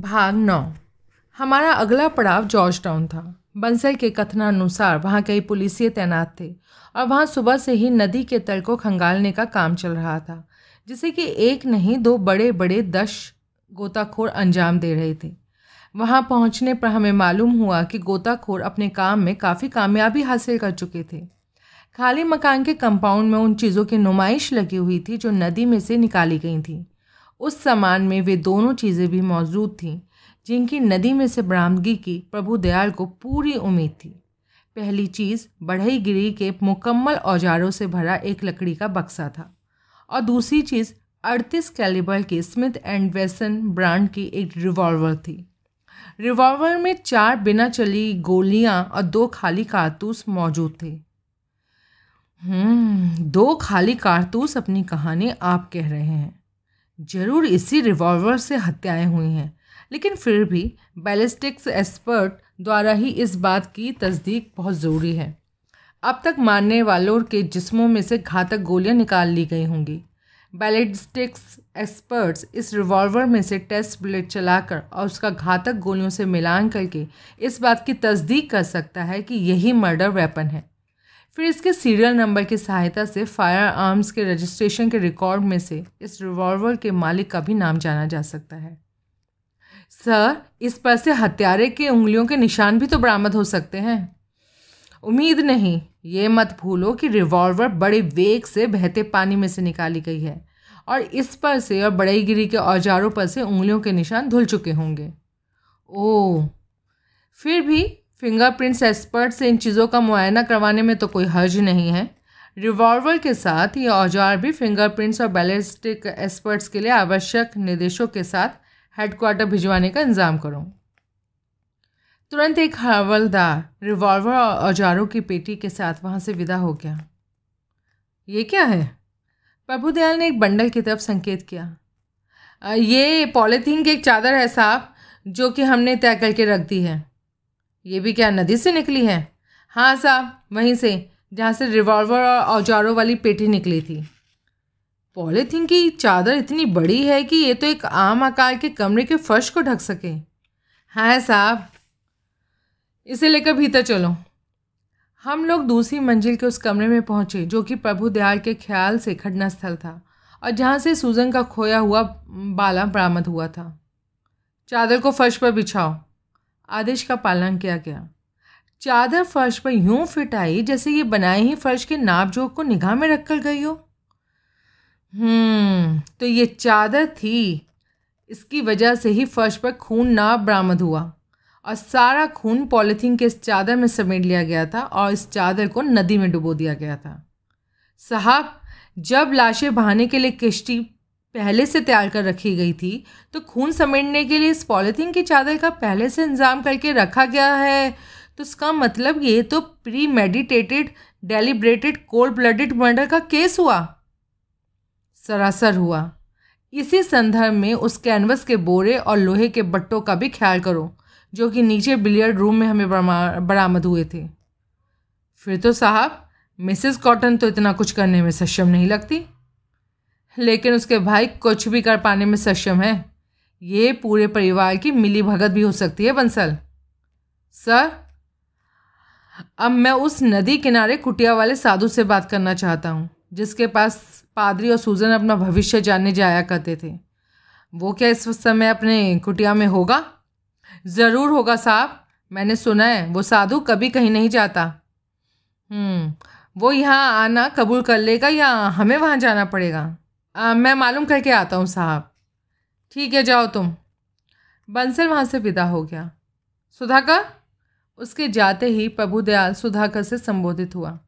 भाग नौ हमारा अगला पड़ाव जॉर्ज टाउन था। बंसल के कथनानुसार वहाँ कई पुलिसिए तैनात थे और वहाँ सुबह से ही नदी के तल को खंगालने का काम चल रहा था, जिसे कि एक नहीं, दो बड़े बड़े दश गोताखोर अंजाम दे रहे थे। वहाँ पहुँचने पर हमें मालूम हुआ कि गोताखोर अपने काम में काफ़ी कामयाबी हासिल कर चुके थे। खाली मकान के कंपाउंड में उन चीज़ों की नुमाइश लगी हुई थी जो नदी में से निकाली गई थी। उस सामान में वे दोनों चीज़ें भी मौजूद थीं, जिनकी नदी में से बरामदगी की प्रभु दयाल को पूरी उम्मीद थी। पहली चीज़, बढ़ई गिरी के मुकम्मल औजारों से भरा एक लकड़ी का बक्सा था। और दूसरी चीज़, अड़तीस कैलिबर की स्मिथ एंड वेसन ब्रांड की एक रिवॉल्वर थी। रिवॉल्वर में चार बिना चली गोलियाँ और दो खाली कारतूस मौजूद थे। हम्म दो खाली कारतूस अपनी कहानी आप कह रहे हैं। ज़रूर इसी रिवॉल्वर से हत्याएँ हुई हैं। लेकिन फिर भी बैलिस्टिक्स एक्सपर्ट द्वारा ही इस बात की तस्दीक बहुत ज़रूरी है। अब तक मारने वालों के जिस्मों में से घातक गोलियाँ निकाल ली गई होंगी। बैलिस्टिक्स एक्सपर्ट्स इस रिवॉल्वर में से टेस्ट बुलेट चलाकर और उसका घातक गोलियों से मिलान करके इस बात की तस्दीक कर सकता है कि यही मर्डर वेपन है। फिर इसके सीरियल नंबर की सहायता से फायर आर्म्स के रजिस्ट्रेशन के रिकॉर्ड में से इस रिवॉल्वर के मालिक का भी नाम जाना जा सकता है। सर इस पर से हत्यारे के उंगलियों के निशान भी तो बरामद हो सकते हैं। उम्मीद नहीं, ये मत भूलो कि रिवॉल्वर बड़े वेग से बहते पानी में से निकाली गई है और इस पर से और बड़ईगिरी के औजारों पर से उंगलियों के निशान धुल चुके होंगे। ओ फिर भी फिंगरप्रिंट्स एक्सपर्ट से इन चीज़ों का मुआयना करवाने में तो कोई हर्ज नहीं है। रिवॉल्वर के साथ ये औज़ार भी फिंगरप्रिंट्स और बैलिस्टिक एक्सपर्ट्स के लिए आवश्यक निर्देशों के साथ हेडक्वार्टर भिजवाने का इंतज़ाम करूँ। तुरंत एक हवलदार रिवॉल्वर और औजारों की पेटी के साथ वहाँ से विदा हो गया। ये क्या है? प्रभुदयाल ने एक बंडल की तरफ़ संकेत किया। ये पॉलीथीन की एक चादर है साहब, जो कि हमने तय करके रख दी है। ये भी क्या नदी से निकली है? हाँ साहब, वहीं से, जहाँ से रिवॉल्वर और औजारों वाली पेटी निकली थी। पॉलीथीन की चादर इतनी बड़ी है कि ये तो एक आम आकार के कमरे के फर्श को ढक सके। हाँ साहब, इसे लेकर भीतर चलो। हम लोग दूसरी मंजिल के उस कमरे में पहुँचे, जो कि प्रभु दयाल के ख्याल से खड़ना स्थल था, और जहाँ से सूजन का खोया हुआ बाला बरामद हुआ था। चादर को फर्श पर बिछाओ। आदेश का पालन किया गया। चादर फर्श पर यूँ फिट आई जैसे ये बनाए ही फर्श के नाप जोक को निगाह में रख कर गई हो। हम्म तो ये चादर थी। इसकी वजह से ही फर्श पर खून ना बरामद हुआ और सारा खून पॉलीथीन के इस चादर में समेट लिया गया था और इस चादर को नदी में डुबो दिया गया था। साहब, जब लाशें बहाने के लिए किश्ती पहले से तैयार कर रखी गई थी तो खून समेटने के लिए इस पॉलीथीन की चादर का पहले से इंतज़ाम करके रखा गया है। तो इसका मतलब ये तो premeditated deliberated cold blooded murder का केस हुआ। सरासर हुआ। इसी संदर्भ में उस कैनवस के बोरे और लोहे के बट्टों का भी ख्याल करो, जो कि नीचे बिलियर्ड रूम में हमें बरामद हुए थे। फिर तो साहब, मिसेस कॉटन तो इतना कुछ करने में सक्षम नहीं लगती। लेकिन उसके भाई कुछ भी कर पाने में सक्षम है। ये पूरे परिवार की मिली भगत भी हो सकती है बंसल। सर अब मैं उस नदी किनारे कुटिया वाले साधु से बात करना चाहता हूँ जिसके पास पादरी और सूजन अपना भविष्य जानने जाया करते थे। वो क्या इस समय अपने कुटिया में होगा? ज़रूर होगा साहब। मैंने सुना है वो साधु कभी कहीं नहीं जाता। हम्म, वो यहाँ आना कबूल कर लेगा या हमें वहाँ जाना पड़ेगा? आ, मैं मालूम करके आता हूँ साहब। ठीक है जाओ तुम। बंसल वहाँ से विदा हो गया। सुधाकर उसके जाते ही प्रभु दयाल सुधाकर से संबोधित हुआ।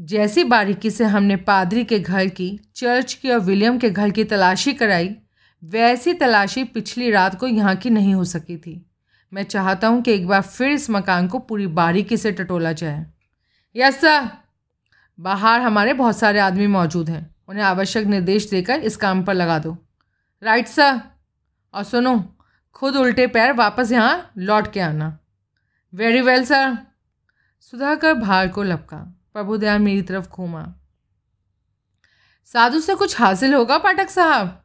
जैसी बारीकी से हमने पादरी के घर की चर्च की और विलियम के घर की तलाशी कराई वैसी तलाशी पिछली रात को यहाँ की नहीं हो सकी थी। मैं चाहता हूँ कि एक बार फिर इस मकान को पूरी बारीकी से टटोला जाए। Yes sir. बाहर हमारे बहुत सारे आदमी मौजूद हैं। उन्हें आवश्यक निर्देश देकर इस काम पर लगा दो। राइट सर और सुनो, खुद उल्टे पैर वापस यहाँ लौट के आना। वेरी वेल सर सुधाकर भार को लपका। प्रभुदयाल मेरी तरफ़ घूमा। साधु से कुछ हासिल होगा, पाठक साहब?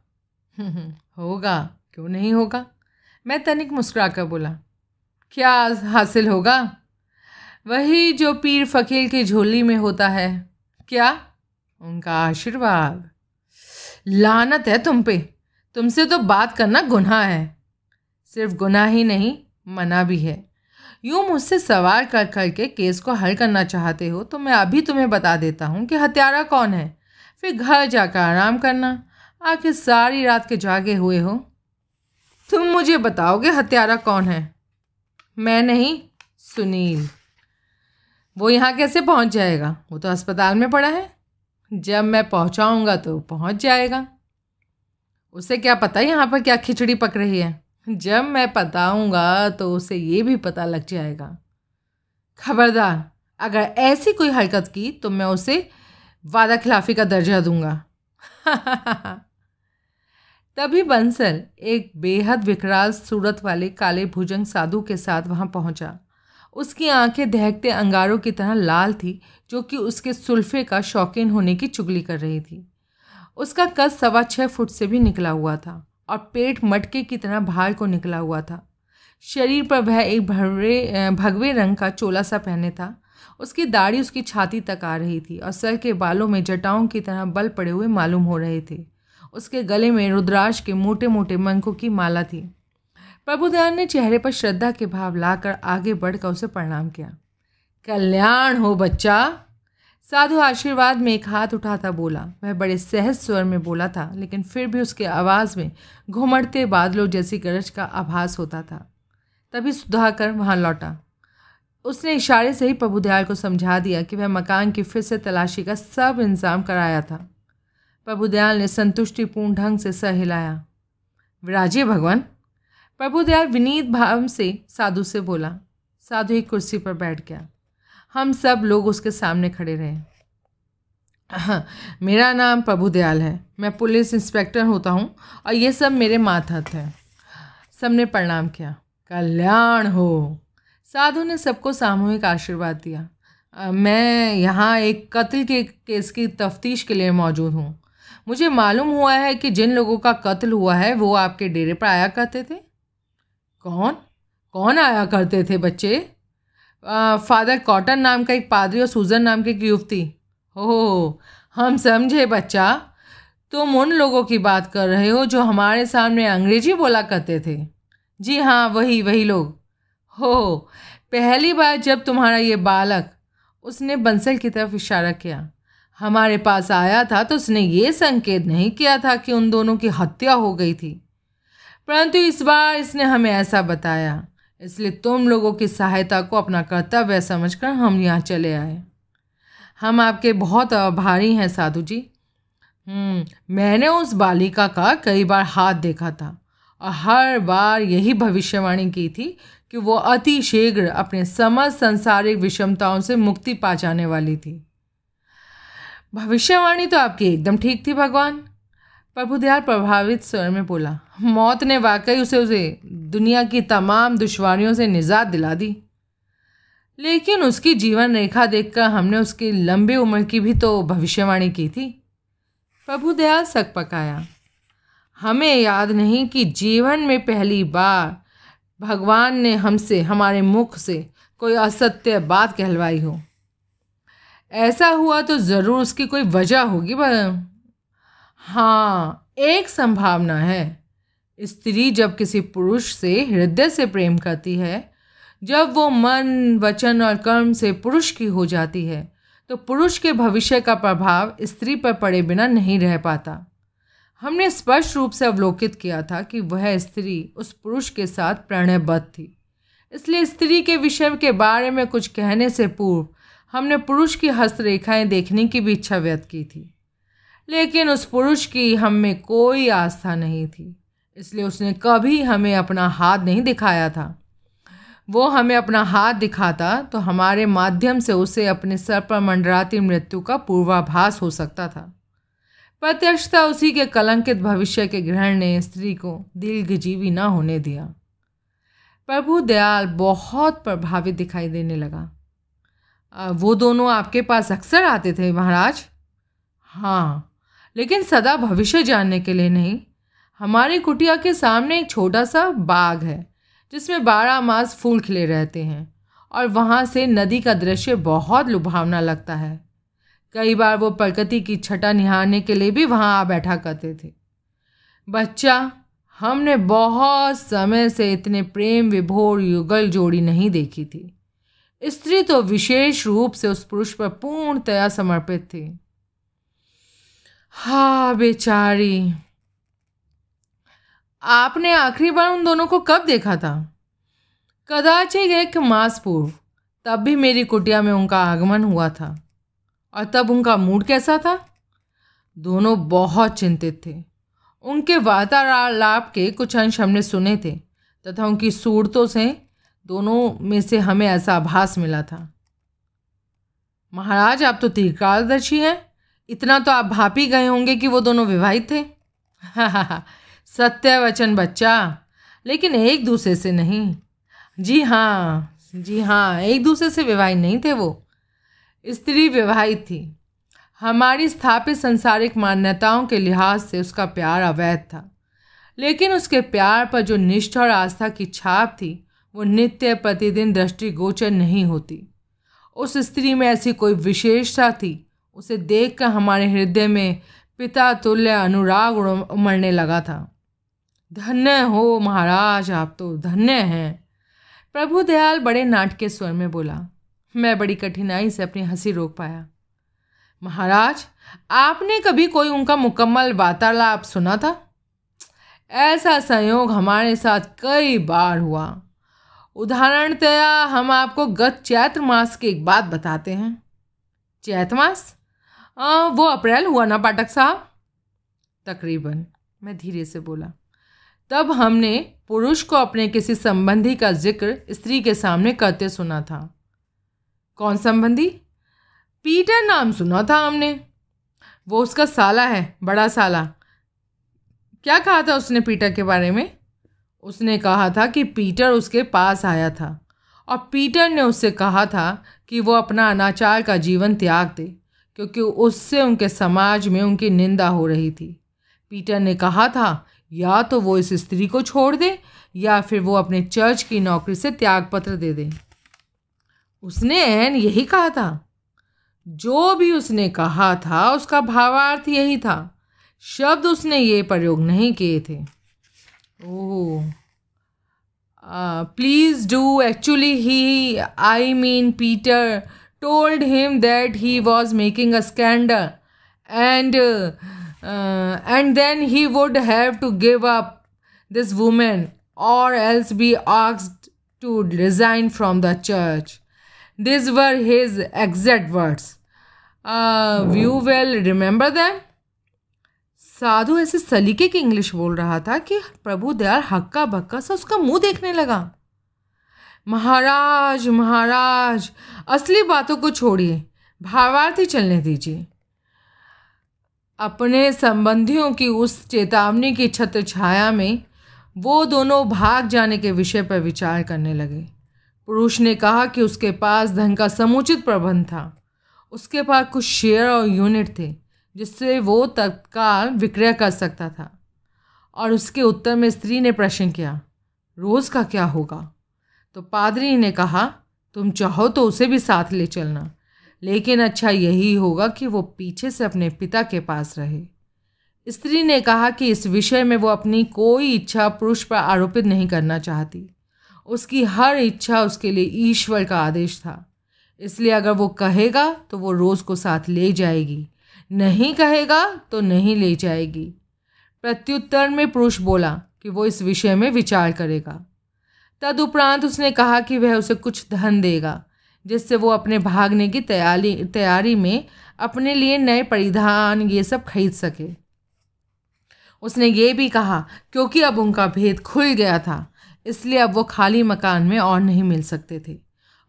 होगा। क्यों नहीं होगा? मैं तनिक मुस्कुराकर बोला। क्या हासिल होगा? वही जो पीर फकीर की झोली में होता है। क्या? उनका आशीर्वाद। लानत है तुम पे। तुमसे तो बात करना गुनाह है। सिर्फ़ गुनाह ही नहीं, मना भी है। यूँ मुझसे सवाल कर कर के केस को हल करना चाहते हो तो मैं अभी तुम्हें बता देता हूँ कि हत्यारा कौन है। फिर घर जाकर आराम करना। आखिर सारी रात के जागे हुए हो। तुम मुझे बताओगे हत्यारा कौन है? मैं नहीं, सुनील। वो यहाँ कैसे पहुँच जाएगा? वो तो अस्पताल में पड़ा है। जब मैं पहुँचाऊँगा तो पहुँच जाएगा। उसे क्या पता यहाँ पर क्या खिचड़ी पक रही है? जब मैं बताऊँगा तो उसे ये भी पता लग जाएगा। खबरदार, अगर ऐसी कोई हरकत की तो मैं उसे वादा खिलाफ़ी का दर्जा दूँगा। तभी बंसल एक बेहद विकराल सूरत वाले काले भुजंग साधु के साथ वहाँ पहुँचा। उसकी आँखें दहकते अंगारों की तरह लाल थी, जो कि उसके सुल्फे का शौकीन होने की चुगली कर रही थी। उसका कद सवा छः फुट से भी निकला हुआ था और पेट मटके की तरह भार को निकला हुआ था। शरीर पर वह एक भरवे भगवे रंग का चोला सा पहने था। उसकी दाढ़ी उसकी छाती तक आ रही थी और सर के बालों में जटाओं की तरह बल पड़े हुए मालूम हो रहे थे। उसके गले में रुद्राक्ष के मोटे मोटे मंकों की माला थी। प्रभुदयाल ने चेहरे पर श्रद्धा के भाव लाकर आगे बढ़कर उसे प्रणाम किया। कल्याण हो बच्चा। साधु आशीर्वाद में एक हाथ उठाता बोला। वह बड़े सहज स्वर में बोला था, लेकिन फिर भी उसके आवाज़ में घुमड़ते बादलों जैसी गरज का आभास होता था। तभी सुधाकर वहाँ लौटा। उसने इशारे से ही प्रभुदयाल को समझा दिया कि वह मकान की फिर से तलाशी का सब इंतज़ाम कराया था। प्रभुदयाल ने संतुष्टिपूर्ण ढंग से सर हिलाया। भगवान। प्रभुदयाल विनीत भाव से साधु से बोला, साधु एक कुर्सी पर बैठ गया। हम सब लोग उसके सामने खड़े रहे। हाँ मेरा नाम प्रभुदयाल है। मैं पुलिस इंस्पेक्टर होता हूँ और ये सब मेरे मातहत हैं। सबने प्रणाम किया। कल्याण हो। साधु ने सबको सामूहिक आशीर्वाद दिया। मैं यहाँ एक कत्ल के केस की तफ्तीश के लिए मौजूद हूँ। मुझे मालूम हुआ है कि जिन लोगों का कत्ल हुआ है, वो आपके डेरे पर आया करते थे। कौन? कौन आया करते थे बच्चे? आ, फादर कॉटन नाम का एक पादरी और सूजन नाम की एक युवती। हो हम समझे बच्चा। तुम उन लोगों की बात कर रहे हो जो हमारे सामने अंग्रेज़ी बोला करते थे। जी हाँ वही वही लोग। हो पहली बार जब तुम्हारा ये बालक उसने बंसल की तरफ़ इशारा किया हमारे पास आया था तो उसने ये संकेत नहीं किया था कि उन दोनों की हत्या हो गई थी। परंतु इस बार इसने हमें ऐसा बताया। इसलिए तुम लोगों की सहायता को अपना कर्तव्य समझकर हम यहाँ चले आए। हम आपके बहुत आभारी हैं साधु जी। हम्म, मैंने उस बालिका का कई बार हाथ देखा था और हर बार यही भविष्यवाणी की थी कि वो अति शीघ्र अपने समस्त संसारिक विषमताओं से मुक्ति पा जाने वाली थी। भविष्यवाणी तो आपकी एकदम ठीक थी भगवान। प्रभुदयाल प्रभावित स्वर में बोला, मौत ने वाकई उसे उसे दुनिया की तमाम दुश्वारियों से निजात दिला दी। लेकिन उसकी जीवन रेखा देखकर हमने उसकी लंबी उम्र की भी तो भविष्यवाणी की थी। प्रभुदयाल सक पकाया, हमें याद नहीं कि जीवन में पहली बार भगवान ने हमसे, हमारे मुख से कोई असत्य बात कहलवाई हो। ऐसा हुआ तो ज़रूर उसकी कोई वजह होगी हाँ एक संभावना है। स्त्री जब किसी पुरुष से हृदय से प्रेम करती है, जब वो मन, वचन और कर्म से पुरुष की हो जाती है तो पुरुष के भविष्य का प्रभाव स्त्री पर पड़े बिना नहीं रह पाता। हमने स्पष्ट रूप से अवलोकित किया था कि वह स्त्री उस पुरुष के साथ प्रणयबद्ध थी। इसलिए स्त्री के विषय के बारे में कुछ कहने से पूर्व हमने पुरुष की हस्तरेखाएँ देखने की भी इच्छा व्यक्त की थी। लेकिन उस पुरुष की हम में कोई आस्था नहीं थी, इसलिए उसने कभी हमें अपना हाथ नहीं दिखाया था। वो हमें अपना हाथ दिखाता तो हमारे माध्यम से उसे अपने सर पर मंडराती मृत्यु का पूर्वाभास हो सकता था। प्रत्यक्षता उसी के कलंकित भविष्य के ग्रहण ने स्त्री को दीर्घजीवी न होने दिया। प्रभु दयाल बहुत प्रभावित दिखाई देने लगा। वो दोनों आपके पास अक्सर आते थे महाराज? हाँ लेकिन सदा भविष्य जानने के लिए नहीं। हमारी कुटिया के सामने एक छोटा सा बाग है, जिसमें बारह मास फूल खिले रहते हैं और वहाँ से नदी का दृश्य बहुत लुभावना लगता है। कई बार वो प्रकृति की छटा निहारने के लिए भी वहाँ आ बैठा करते थे। बच्चा, हमने बहुत समय से इतने प्रेम विभोर युगल जोड़ी नहीं देखी थी। स्त्री तो विशेष रूप से उस पुरुष पर पूर्णतया समर्पित थी। हाँ बेचारी। आपने आखिरी बार उन दोनों को कब देखा था? कदाचित एक मास पूर्व, तब भी मेरी कुटिया में उनका आगमन हुआ था। और तब उनका मूड कैसा था? दोनों बहुत चिंतित थे। उनके वार्तालाप के कुछ अंश हमने सुने थे, तथा उनकी सूरतों से दोनों में से हमें ऐसा आभास मिला था। महाराज, आप तो तीरकालदर्शी हैं। इतना तो आप भाप ही गए होंगे कि वो दोनों विवाहित थे। सत्य वचन बच्चा, लेकिन एक दूसरे से नहीं। जी हाँ जी हाँ एक दूसरे से विवाहित नहीं थे वो। स्त्री विवाहित थी। हमारी स्थापित संसारिक मान्यताओं के लिहाज से उसका प्यार अवैध था। लेकिन उसके प्यार पर जो निष्ठा और आस्था की छाप थी, वो नित्य प्रतिदिन दृष्टिगोचर नहीं होती। उस स्त्री में ऐसी कोई विशेषता थी उसे देखकर हमारे हृदय में पिता तुल्य अनुराग उमड़ने लगा था। धन्य हो महाराज, आप तो धन्य हैं। प्रभु दयाल बड़े नाटकीय स्वर में बोला। मैं बड़ी कठिनाई से अपनी हँसी रोक पाया। महाराज, आपने कभी कोई उनका मुकम्मल वार्तालाप सुना था? ऐसा संयोग हमारे साथ कई बार हुआ। उदाहरणतया, हम आपको गत चैत्र मास की एक बात बताते हैं। चैत मास? आ, वो अप्रैल हुआ ना पाठक साहब? तकरीबन मैं धीरे से बोला। तब हमने पुरुष को अपने किसी संबंधी का ज़िक्र स्त्री के सामने करते सुना था। कौन संबंधी? पीटर नाम सुना था हमने। वो उसका साला है बड़ा साला। क्या कहा था उसने पीटर के बारे में? उसने कहा था कि पीटर उसके पास आया था और पीटर ने उससे कहा था कि वो अपना अनाचार का जीवन त्याग दे। क्योंकि उससे उनके समाज में उनकी निंदा हो रही थी। पीटर ने कहा था, या तो वो इस स्त्री को छोड़ दे, या फिर वो अपने चर्च की नौकरी से त्यागपत्र दे दे। उसने एन यही कहा था। जो भी उसने कहा था, उसका भावार्थ यही था। शब्द उसने ये प्रयोग नहीं किए थे। ओह। Please do actually he I mean Peter told him that he was making a scandal and and then he would have to give up this women or else be asked to resign from the church this were his exact words you well remember them साधु ऐसे सलीके की English बोल रहा था कि प्रभु दयाल हक्का बक्का सा उसका मुंह देखने लगा महाराज महाराज, असली बातों को छोड़िए, भावार्थी चलने दीजिए। अपने संबंधियों की उस चेतावनी की छत्र छाया में वो दोनों भाग जाने के विषय पर विचार करने लगे। पुरुष ने कहा कि उसके पास धन का समुचित प्रबंध था। उसके पास कुछ शेयर और यूनिट थे, जिससे वो तत्काल विक्रय कर सकता था। और उसके उत्तर में स्त्री ने प्रश्न किया, रोज़ का क्या होगा? तो पादरी ने कहा, तुम चाहो तो उसे भी साथ ले चलना, लेकिन अच्छा यही होगा कि वो पीछे से अपने पिता के पास रहे। स्त्री ने कहा कि इस विषय में वो अपनी कोई इच्छा पुरुष पर आरोपित नहीं करना चाहती। उसकी हर इच्छा उसके लिए ईश्वर का आदेश था। इसलिए अगर वो कहेगा तो वो रोज़ को साथ ले जाएगी। नहीं कहेगा तो नहीं ले जाएगी। प्रत्युत्तर में पुरुष बोला कि वो इस विषय में विचार करेगा। तदुपरांत उसने कहा कि वह उसे कुछ धन देगा, जिससे वो अपने भागने की तैयारी तैयारी में अपने लिए नए परिधान ये सब खरीद सके। उसने ये भी कहा, क्योंकि अब उनका भेद खुल गया था, इसलिए अब वो खाली मकान में और नहीं मिल सकते थे।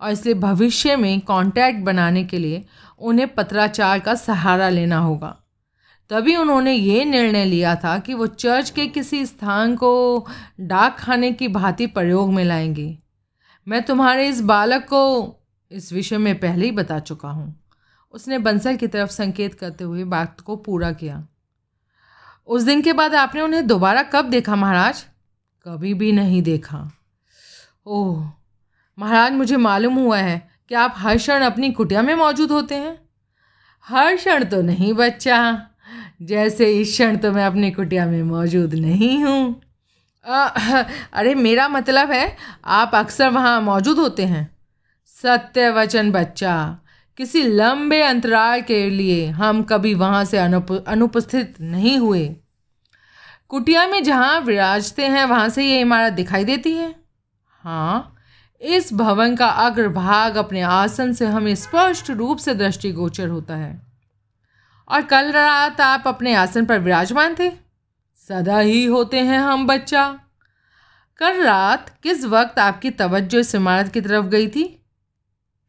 और इसलिए भविष्य में कांटेक्ट बनाने के लिए उन्हें पत्राचार का सहारा लेना होगा। तभी उन्होंने ये निर्णय लिया था कि वो चर्च के किसी स्थान को डाक खाने की भांति प्रयोग में लाएँगे। मैं तुम्हारे इस बालक को इस विषय में पहले ही बता चुका हूँ। उसने बंसल की तरफ़ संकेत करते हुए बात को पूरा किया। उस दिन के बाद आपने उन्हें दोबारा कब देखा महाराज? कभी भी नहीं देखा। ओह, महाराज, मुझे मालूम हुआ है कि आप हर क्षण अपनी कुटिया में मौजूद होते हैं। हर क्षण तो नहीं, बच्चा। जैसे इस क्षण तो मैं अपनी कुटिया में मौजूद नहीं हूँ। अरे, मेरा मतलब है, आप अक्सर वहाँ मौजूद होते हैं। सत्य वचन बच्चा, किसी लंबे अंतराल के लिए हम कभी वहाँ से अनुप, अनुपस्थित नहीं हुए। कुटिया में जहाँ विराजते हैं, वहाँ से ये इमारत दिखाई देती है। हाँ इस भवन का अग्रभाग अपने आसन से हमें स्पष्ट रूप से दृष्टिगोचर होता है। और कल रात आप अपने आसन पर विराजमान थे? सदा ही होते हैं हम बच्चा। कल रात किस वक्त आपकी तवज्जो इस इमारत की तरफ़ गई थी?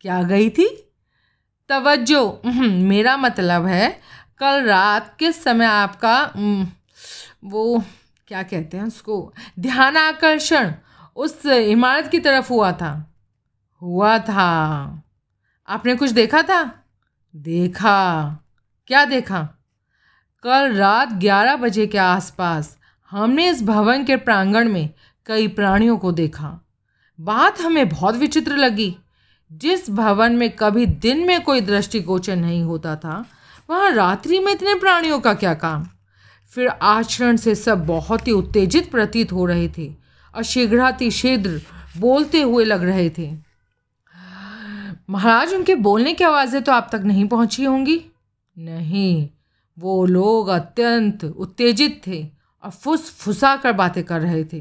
क्या गई थी? तवज्जो मेरा मतलब है, कल रात किस समय आपका वो, क्या कहते हैं उसको, ध्यान आकर्षण उस इमारत की तरफ़ हुआ था? हुआ था। आपने कुछ देखा था? देखा। क्या देखा? कल रात ग्यारह बजे के आसपास हमने इस भवन के प्रांगण में कई प्राणियों को देखा। बात हमें बहुत विचित्र लगी। जिस भवन में कभी दिन में कोई दृष्टिगोचर नहीं होता था, वहाँ रात्रि में इतने प्राणियों का क्या काम? फिर आचरण से सब बहुत ही उत्तेजित प्रतीत हो रहे थे। और शीघ्राति शीघ्र बोलते हुए लग रहे थे। महाराज, उनके बोलने की आवाज़ें तो आप तक नहीं पहुँची होंगी? नहीं, वो लोग अत्यंत उत्तेजित थे और फुस फुसा कर बातें कर रहे थे।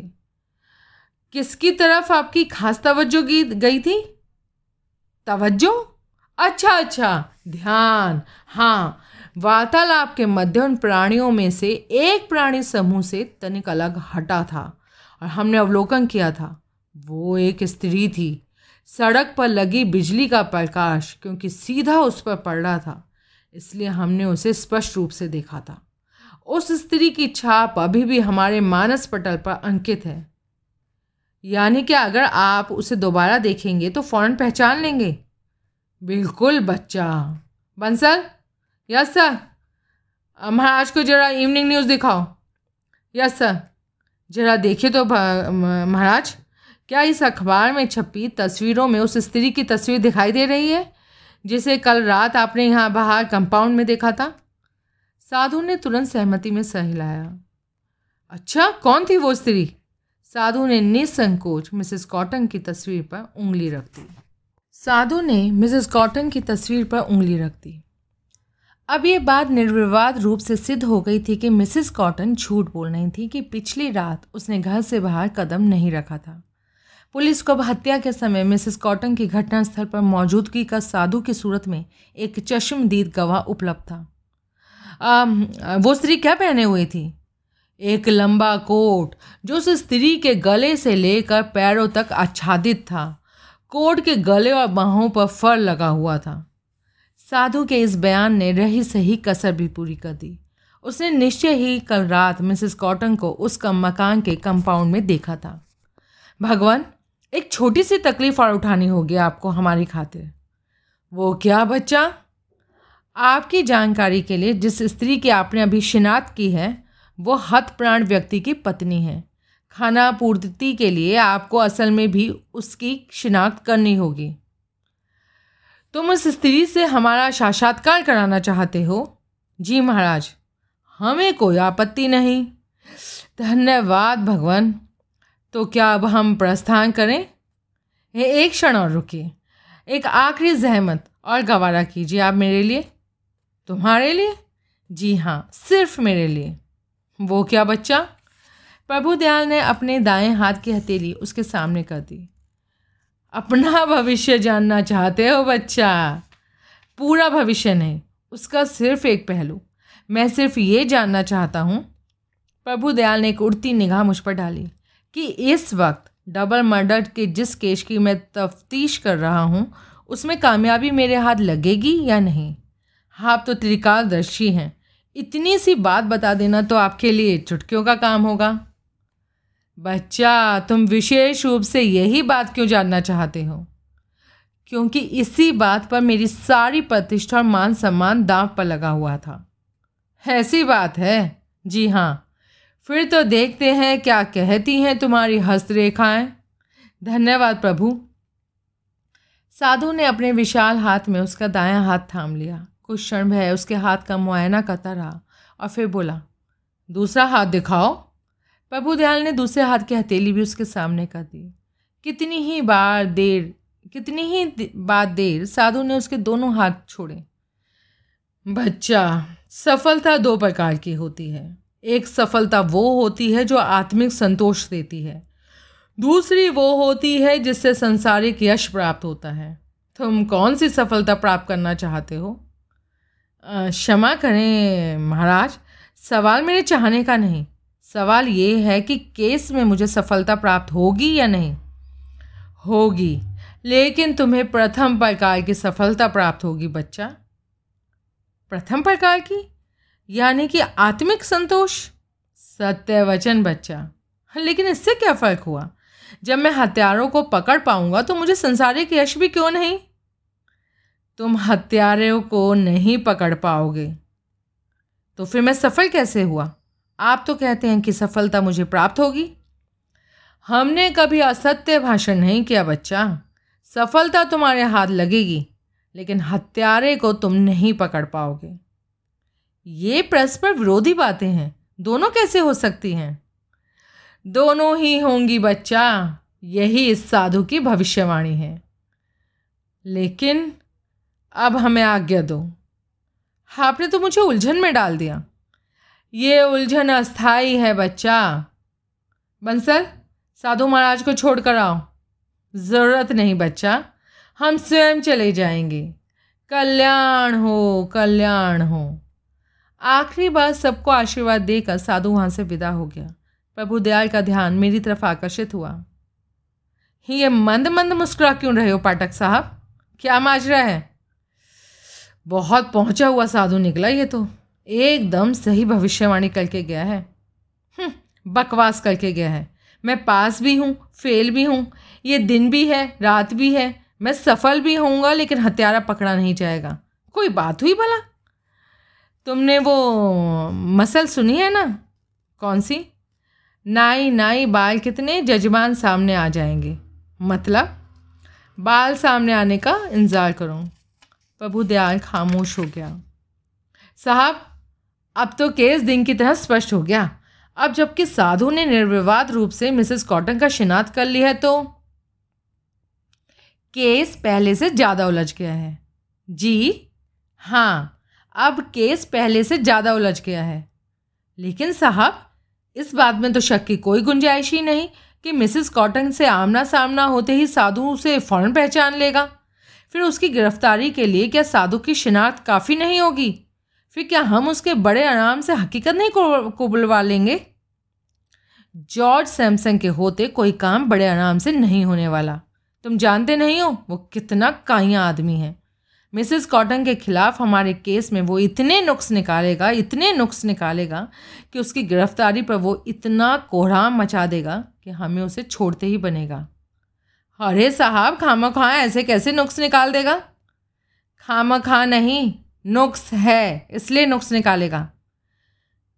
किसकी तरफ़ आपकी खास तवज्जो गई थी? तवज्जो? अच्छा अच्छा ध्यान। हाँ वार्तालाप के मध्य उन प्राणियों में से एक प्राणी समूह से तनिक अलग हटा था और हमने अवलोकन किया था। वो एक स्त्री थी। सड़क पर लगी बिजली का प्रकाश, क्योंकि सीधा उस पर पड़ रहा था। इसलिए हमने उसे स्पष्ट रूप से देखा था। उस स्त्री की छाप अभी भी हमारे मानस पटल पर अंकित है। यानी कि अगर आप उसे दोबारा देखेंगे तो फ़ौरन पहचान लेंगे। बिल्कुल बच्चा। बंसल? Yes, sir. महाराज को ज़रा इवनिंग न्यूज़ दिखाओ। Yes, sir. ज़रा देखिए तो महाराज, क्या इस अखबार में छपी तस्वीरों में उस स्त्री की तस्वीर दिखाई दे रही है? जिसे कल रात आपने यहाँ बाहर कंपाउंड में देखा था? साधु ने तुरंत सहमति में सह हिलाया अच्छा कौन थी वो स्त्री? साधु ने निसंकोच मिसेस कॉटन की तस्वीर पर उंगली रख दी। साधु ने मिसेस कॉटन की तस्वीर पर उंगली रख दी। अब ये बात निर्विवाद रूप से सिद्ध हो गई थी कि मिसेस कॉटन झूठ बोल रही थी कि पिछली रात उसने घर से बाहर कदम नहीं रखा था। पुलिस को अब हत्या के समय मिसेस कॉटन की घटनास्थल पर मौजूदगी का साधु की सूरत में एक चश्मदीद गवाह उपलब्ध था। आ, वो स्त्री क्या पहने हुई थी? एक लंबा कोट जो उस स्त्री के गले से लेकर पैरों तक आच्छादित था। कोट के गले और बाहों पर फर लगा हुआ था। साधु के इस बयान ने रही सही कसर भी पूरी कर दी। उसने निश्चय ही कल रात मिसेस कॉटन को उसका मकान के कंपाउंड में देखा था। भगवान एक छोटी सी तकलीफ़ और उठानी होगी आपको, हमारी खातिर। वो क्या बच्चा? आपकी जानकारी के लिए जिस स्त्री की आपने अभी शिनात की है, वो हत प्राण व्यक्ति की पत्नी है। खाना पूर्ति के लिए आपको असल में भी उसकी शिनाख्त करनी होगी। तुम उस स्त्री से हमारा साक्षात्कार कराना चाहते हो? जी महाराज, हमें कोई आपत्ति नहीं। धन्यवाद भगवान। तो क्या अब हम प्रस्थान करें? एक क्षण और रुकिए। एक आखिरी जहमत और गवारा कीजिए आप मेरे लिए। तुम्हारे लिए? जी हाँ सिर्फ़ मेरे लिए। वो क्या बच्चा? प्रभु दयाल ने अपने दाएँ हाथ की हथेली उसके सामने कर दी। अपना भविष्य जानना चाहते हो बच्चा? पूरा भविष्य नहीं, उसका सिर्फ़ एक पहलू। मैं सिर्फ़ ये जानना चाहता हूँ, प्रभु दयाल ने एक उड़ती निगाह मुझ पर डाली। कि इस वक्त डबल मर्डर के जिस केस की मैं तफ्तीश कर रहा हूँ, उसमें कामयाबी मेरे हाथ लगेगी या नहीं? आप तो त्रिकालदर्शी हैं। इतनी सी बात बता देना तो आपके लिए चुटकियों का काम होगा। बच्चा, तुम विशेष रूप से यही बात क्यों जानना चाहते हो? क्योंकि इसी बात पर मेरी सारी प्रतिष्ठा और मान सम्मान दांव पर लगा हुआ था। ऐसी बात है? जी हाँ फिर तो देखते हैं क्या कहती हैं तुम्हारी हस्तरेखाएँ। धन्यवाद प्रभु। साधु ने अपने विशाल हाथ में उसका दायां हाथ थाम लिया। कुछ क्षण भय उसके हाथ का मुआयना करता रहा और फिर बोला, दूसरा हाथ दिखाओ। प्रभु दयाल ने दूसरे हाथ की हथेली भी उसके सामने कर दी। कितनी ही बार देर, कितनी ही बाद देर साधु ने उसके दोनों हाथ छोड़े। बच्चा, सफलता दो प्रकार की होती है। एक सफलता वो होती है जो आत्मिक संतोष देती है। दूसरी वो होती है जिससे संसारिक यश प्राप्त होता है। तुम कौन सी सफलता प्राप्त करना चाहते हो? क्षमा करें महाराज, सवाल मेरे चाहने का नहीं। सवाल ये है कि केस में मुझे सफलता प्राप्त होगी या नहीं? होगी, लेकिन तुम्हें प्रथम प्रकार की सफलता प्राप्त होगी बच्चा। प्रथम प्रकार की? यानी कि आत्मिक संतोष, सत्य वचन बच्चा। लेकिन इससे क्या फ़र्क हुआ? जब मैं हत्यारों को पकड़ पाऊँगा तो मुझे संसारिक यश भी क्यों नहीं? तुम हत्यारों को नहीं पकड़ पाओगे। तो फिर मैं सफल कैसे हुआ? आप तो कहते हैं कि सफलता मुझे प्राप्त होगी। हमने कभी असत्य भाषण नहीं किया बच्चा। सफलता तुम्हारे हाथ लगेगी, लेकिन हत्यारे को तुम नहीं पकड़ पाओगे। ये परस्पर विरोधी बातें हैं। दोनों कैसे हो सकती हैं? दोनों ही होंगी बच्चा। यही इस साधु की भविष्यवाणी है। लेकिन अब हमें आज्ञा दो। आपने तो मुझे उलझन में डाल दिया। ये उलझन अस्थाई है बच्चा। बंसल, साधु महाराज को छोड़ कर आओ। ज़रूरत नहीं बच्चा। हम स्वयं चले जाएँगे। कल्याण हो कल्याण हो। आखिरी बार सबको आशीर्वाद देकर साधु वहाँ से विदा हो गया। प्रभु दयाल का ध्यान मेरी तरफ़ आकर्षित हुआ। ये मंद मंद मुस्कुरा क्यों रहे हो पाठक साहब? क्या माजरा है? बहुत पहुँचा हुआ साधु निकला ये तो। एकदम सही भविष्यवाणी करके गया है। हम्म, बकवास करके गया है। मैं पास भी हूँ फेल भी हूँ। ये दिन भी है रात भी है। मैं सफल भी होऊँगा लेकिन हत्यारा पकड़ा नहीं जाएगा। कोई बात हुई भला? तुमने वो मसल सुनी है ना? कौन सी? नाई नाई, बाल कितने जजमान सामने आ जाएँगे। मतलब बाल सामने आने का इंतज़ार करो। प्रभु दयाल खामोश हो गया। साहब, अब तो केस दिन की तरह स्पष्ट हो गया। अब जबकि साधु ने निर्विवाद रूप से मिसेस कॉटन का शिनात कर लिया है तो? केस पहले से ज़्यादा उलझ गया है। जी हाँ अब केस पहले से ज़्यादा उलझ गया है। लेकिन साहब, इस बात में तो शक की कोई गुंजाइश ही नहीं कि मिसेस कॉटन से आमना सामना होते ही साधु उसे फ़ौरन पहचान लेगा। फिर उसकी गिरफ्तारी के लिए क्या साधु की शिनाख्त काफ़ी नहीं होगी? फिर क्या हम उसके बड़े आराम से हकीकत नहीं को बुलवा लेंगे? जॉर्ज सैमसंग के होते कोई काम बड़े आराम से नहीं होने वाला। तुम जानते नहीं हो, वो कितना काइया आदमी है। मिसेस कॉटन के खिलाफ हमारे केस में वो इतने नुक्स निकालेगा, इतने नुक्स निकालेगा कि उसकी गिरफ्तारी पर वो इतना कोहराम मचा देगा कि हमें उसे छोड़ते ही बनेगा। अरे साहब खामा खा ऐसे कैसे नुक्स निकाल देगा? खामा खा नहीं, नुक्स है, इसलिए नुक्स निकालेगा।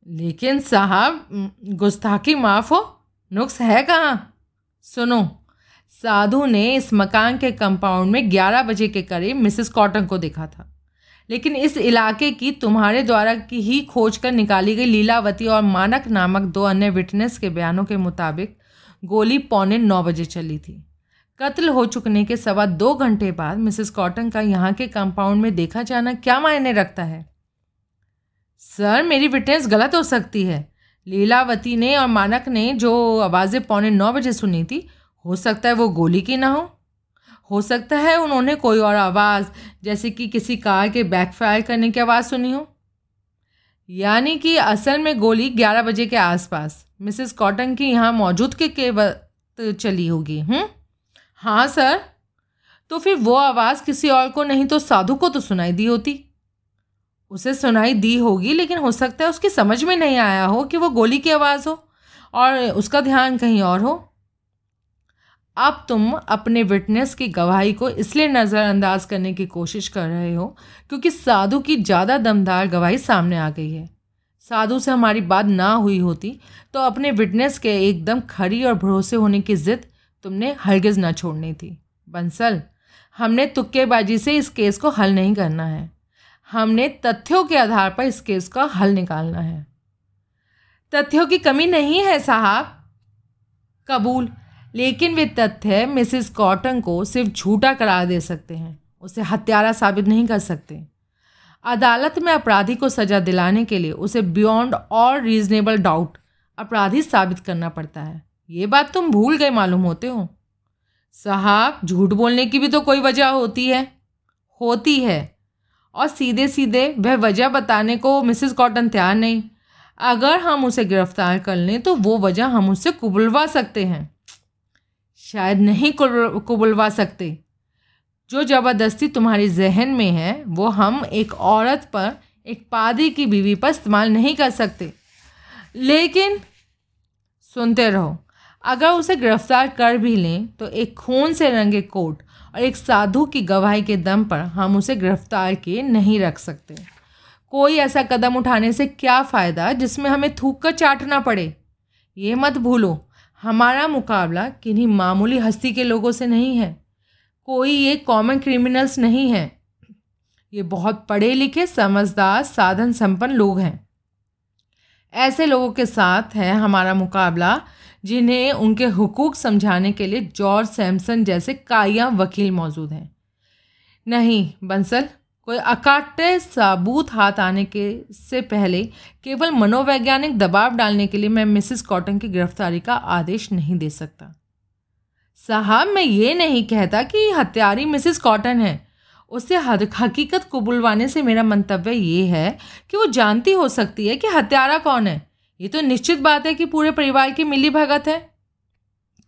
लेकिन साहब, गुस्ताखी माफ़ हो, नुक्स है कहाँ? सुनो साधु ने इस मकान के कंपाउंड में 11 बजे के करीब मिसेस कॉटन को देखा था। लेकिन इस इलाके की तुम्हारे द्वारा की ही खोज कर निकाली गई लीलावती और मानक नामक दो अन्य विटनेस के बयानों के मुताबिक गोली पौने नौ बजे चली थी। कत्ल हो चुकने के सवा दो घंटे बाद मिसेस कॉटन का यहाँ के कंपाउंड में देखा जाना क्या मायने रखता है? सर, मेरी विटनेस गलत हो सकती है। लीलावती ने और मानक ने जो आवाज़ें पौने नौ बजे सुनी थी हो सकता है वो गोली की ना हो। हो सकता है उन्होंने कोई और आवाज़ जैसे कि किसी कार के बैकफायर करने की आवाज़ सुनी हो। यानी कि असल में गोली ग्यारह बजे के आसपास। मिसेस कॉटन की यहाँ मौजूद के, के वक्त चली होगी हम्म? हाँ सर। तो फिर वो आवाज़ किसी और को नहीं तो साधु को तो सुनाई दी होती। उसे सुनाई दी होगी लेकिन हो सकता है उसकी समझ में नहीं आया हो कि वो गोली की आवाज़ हो और उसका ध्यान कहीं और हो। अब तुम अपने विटनेस की गवाही को इसलिए नज़रअंदाज करने की कोशिश कर रहे हो क्योंकि साधु की ज़्यादा दमदार गवाही सामने आ गई है। साधु से हमारी बात ना हुई होती तो अपने विटनेस के एकदम खरी और भरोसे होने की ज़िद तुमने हरगिज़ ना छोड़नी थी। बंसल, हमने तुक्केबाजी से इस केस को हल नहीं करना है। हमने तथ्यों के आधार पर इस केस का हल निकालना है। तथ्यों की कमी नहीं है साहब। कबूल लेकिन वे तथ्य मिसिस कॉटन को सिर्फ़ झूठा करार दे सकते हैं, उसे हत्यारा साबित नहीं कर सकते। अदालत में अपराधी को सजा दिलाने के लिए उसे बियॉन्ड और रीजनेबल डाउट अपराधी साबित करना पड़ता है। ये बात तुम भूल गए मालूम होते हो। साहब, झूठ बोलने की भी तो कोई वजह होती है। होती है। और सीधे सीधे वह वजह बताने को मिसिस कॉटन तैयार नहीं। अगर हम उसे गिरफ़्तार कर लें तो वो वजह हम उससे कुबलवा सकते हैं। शायद नहीं कुबलवा सकते। जो ज़बरदस्ती तुम्हारी जहन में है, वो हम एक औरत पर, एक पादी की बीवी पर इस्तेमाल नहीं कर सकते। लेकिन, सुनते रहो, अगर उसे गिरफ़्तार कर भी लें तो एक खून से रंगे कोट और एक साधु की गवाही के दम पर हम उसे गिरफ़्तार किए नहीं रख सकते। कोई ऐसा कदम उठाने से क्या फ़ायदा जिसमें हमें थूक कर चाटना पड़े? ये मत भूलो हमारा मुकाबला किन्हीं मामूली हस्ती के लोगों से नहीं है। कोई ये कॉमन क्रिमिनल्स नहीं है। ये बहुत पढ़े लिखे, समझदार, साधन संपन्न लोग हैं। ऐसे लोगों के साथ है हमारा मुकाबला, जिन्हें उनके हुकूक समझाने के लिए जॉर्ज सैमसन जैसे काया वकील मौजूद हैं। नहीं, बंसल कोई अकाट्य साबूत हाथ आने के से पहले केवल मनोवैज्ञानिक दबाव डालने के लिए मैं मिसिस कॉटन की गिरफ्तारी का आदेश नहीं दे सकता। साहब, मैं ये नहीं कहता कि हत्यारी मिसिस कॉटन है। उससे हकीकत को बुलवाने से मेरा मंतव्य ये है कि वो जानती हो सकती है कि हत्यारा कौन है। ये तो निश्चित बात है कि पूरे परिवार की मिली भगत है।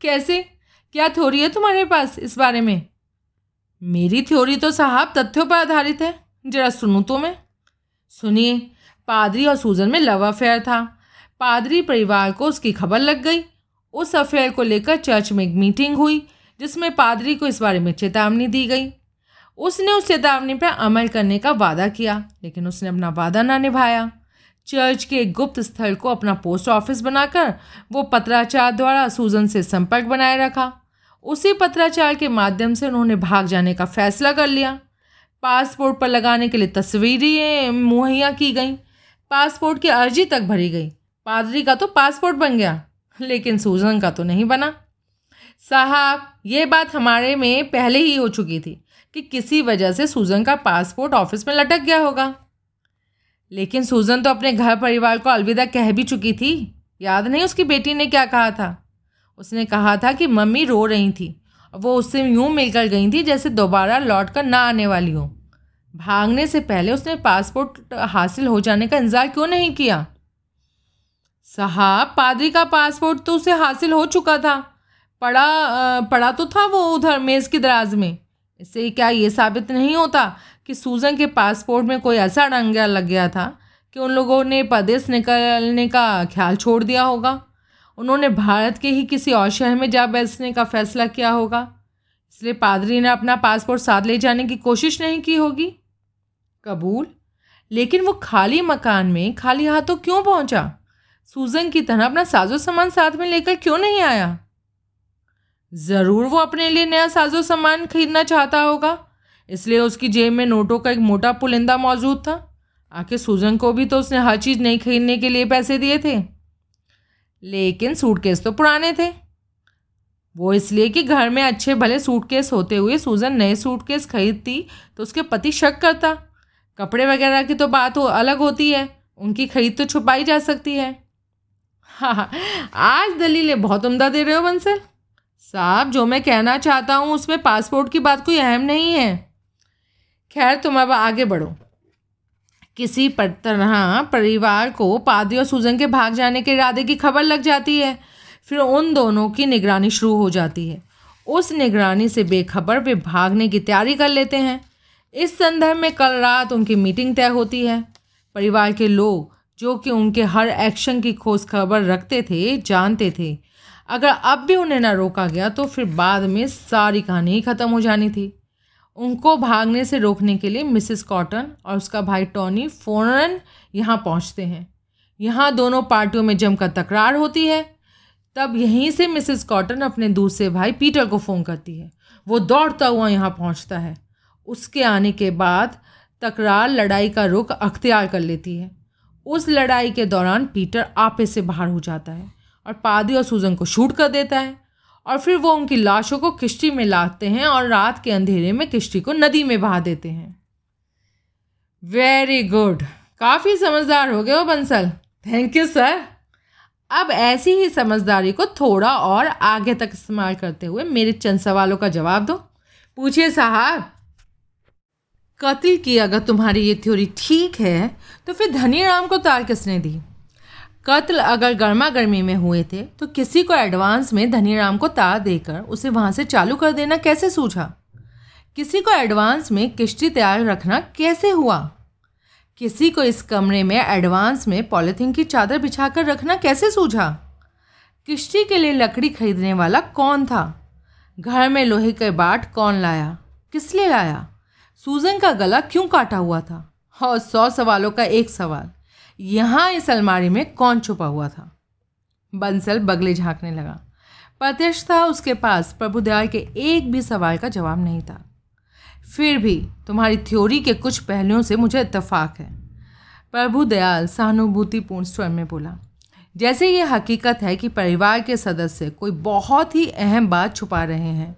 कैसे? क्या थोड़ी है तुम्हारे पास इस बारे में? मेरी थ्योरी तो साहब तथ्यों पर आधारित है। जरा सुनूँ तो मैं। सुनिए, पादरी और सूजन में लव अफेयर था। पादरी परिवार को उसकी खबर लग गई। उस अफेयर को लेकर चर्च में एक मीटिंग हुई, जिसमें पादरी को इस बारे में चेतावनी दी गई। उसने उस चेतावनी पर अमल करने का वादा किया, लेकिन उसने अपना वादा ना निभाया। चर्च के एक गुप्त स्थल को अपना पोस्ट ऑफ़िस बनाकर वो पत्राचार द्वारा सूजन से संपर्क बनाए रखा। उसी पत्राचार के माध्यम से उन्होंने भाग जाने का फैसला कर लिया। पासपोर्ट पर लगाने के लिए तस्वीरें, मुहैया की गई। पासपोर्ट की अर्जी तक भरी गई। पादरी का तो पासपोर्ट बन गया, लेकिन सूजन का तो नहीं बना। साहब, ये बात हमारे में पहले ही हो चुकी थी कि किसी वजह से सूजन का पासपोर्ट ऑफ़िस में लटक गया होगा। लेकिन सूजन तो अपने घर परिवार को अलविदा कह भी चुकी थी। याद नहीं उसकी बेटी ने क्या कहा था? उसने कहा था कि मम्मी रो रही थी। और वो उससे यूँ मिलकर गई थी जैसे दोबारा लौट कर ना आने वाली हो। भागने से पहले उसने पासपोर्ट हासिल हो जाने का इंतज़ार क्यों नहीं किया? साहब, पादरी का पासपोर्ट तो उसे हासिल हो चुका था। पड़ा पड़ा तो था वो उधर मेज़ की दराज में। इससे क्या ये साबित नहीं होता कि सूजन के पासपोर्ट में कोई ऐसा डंगा लग गया था कि उन लोगों ने प्रदेश निकलने का ख्याल छोड़ दिया होगा? उन्होंने भारत के ही किसी और शहर में जा बैठने का फैसला किया होगा। इसलिए पादरी ने अपना पासपोर्ट साथ ले जाने की कोशिश नहीं की होगी। कबूल? लेकिन वो खाली मकान में खाली हाथों क्यों पहुँचा? सूजन की तरह अपना साजो सामान साथ में लेकर क्यों नहीं आया? ज़रूर वो अपने लिए नया साजो सामान खरीदना चाहता होगा। इसलिए उसकी जेब में नोटों का एक मोटा पुलिंदा मौजूद था। आखिर सूजन को भी तो उसने हर चीज़ नहीं खरीदने के लिए पैसे दिए थे। लेकिन सूटकेस तो पुराने थे। वो इसलिए कि घर में अच्छे भले सूटकेस होते हुए सूजन नए सूटकेस खरीदती तो उसके पति शक करता। कपड़े वगैरह की तो बात हो, अलग होती है। उनकी खरीद तो छुपाई जा सकती है। हाँ आज दलीलें बहुत उम्दा दे रहे हो बंसल। साहब, जो मैं कहना चाहता हूँ, उसमें पासपोर्ट की बात कोई अहम नहीं है। खैर, तुम अब आगे बढ़ो। किसी पर, तरह परिवार को पादी और सूजन के भाग जाने के इरादे की खबर लग जाती है। फिर उन दोनों की निगरानी शुरू हो जाती है। उस निगरानी से बेखबर वे भागने की तैयारी कर लेते हैं। इस संदर्भ में कल रात उनकी मीटिंग तय होती है। परिवार के लोग, जो कि उनके हर एक्शन की खोज खबर रखते थे, जानते थे। अगर अब भी उन्हें ना रोका गया तो फिर बाद में सारी कहानी ख़त्म हो जानी थी। उनको भागने से रोकने के लिए मिसिस कॉटन और उसका भाई टॉनी फ़ौरन यहाँ पहुँचते हैं। यहाँ दोनों पार्टियों में जमकर तकरार होती है। तब यहीं से मिसेस कॉटन अपने दूसरे भाई पीटर को फ़ोन करती है। वो दौड़ता हुआ यहाँ पहुँचता है। उसके आने के बाद तकरार लड़ाई का रुख अख्तियार कर लेती है। उस लड़ाई के दौरान पीटर आपे से बाहर हो जाता है और पादी और सूजन को शूट कर देता है। और फिर वो उनकी लाशों को किश्ती में लाते हैं और रात के अंधेरे में किश्ती को नदी में बहा देते हैं। वेरी गुड काफ़ी समझदार हो गए हो बंसल। थैंक यू सर अब ऐसी ही समझदारी को थोड़ा और आगे तक इस्तेमाल करते हुए मेरे चंद सवालों का जवाब दो। पूछिए साहब। कत्ल की अगर तुम्हारी ये थ्योरी ठीक है तो फिर धनी राम को तार किसने दी? कत्ल अगर गर्मा गर्मी में हुए थे तो किसी को एडवांस में धनी राम को तार देकर उसे वहाँ से चालू कर देना कैसे सूझा? किसी को एडवांस में किश्ती तैयार रखना कैसे हुआ? किसी को इस कमरे में एडवांस में पॉलीथीन की चादर बिछाकर रखना कैसे सूझा? किश्ती के लिए लकड़ी खरीदने वाला कौन था? घर में लोहे के बाट कौन लाया? किस लिए लाया? सूजन का गला क्यों काटा हुआ था? और सौ सवालों का एक सवाल। यहाँ इस अलमारी में कौन छुपा हुआ था? बंसल बगले झांकने लगा। प्रत्यक्ष था उसके पास प्रभुदयाल के एक भी सवाल का जवाब नहीं था। फिर भी तुम्हारी थ्योरी के कुछ पहलुओं से मुझे इतफाक है। प्रभु दयाल सहानुभूतिपूर्ण स्वर में बोला, जैसे ये हकीकत है कि परिवार के सदस्य कोई बहुत ही अहम बात छुपा रहे हैं।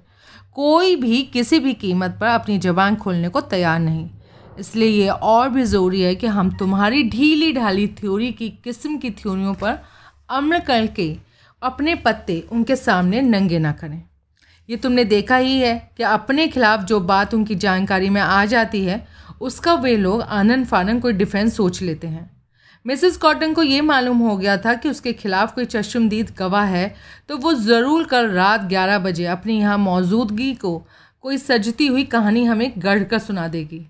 कोई भी किसी भी कीमत पर अपनी जबान खोलने को तैयार नहीं। इसलिए ये और भी ज़रूरी है कि हम तुम्हारी ढीली ढाली थ्योरी की किस्म की थ्योरियों पर अमल करके अपने पत्ते उनके सामने नंगे ना करें। ये तुमने देखा ही है कि अपने खिलाफ जो बात उनकी जानकारी में आ जाती है, उसका वे लोग आनंद फानन कोई डिफेंस सोच लेते हैं। मिसेस कॉटन को ये मालूम हो गया था कि उसके खिलाफ कोई चश्मदीद गवाह है तो वो ज़रूर कल रात ग्यारह बजे अपनी यहाँ मौजूदगी को कोई सजती हुई कहानी हमें गढ़ कर सुना देगी।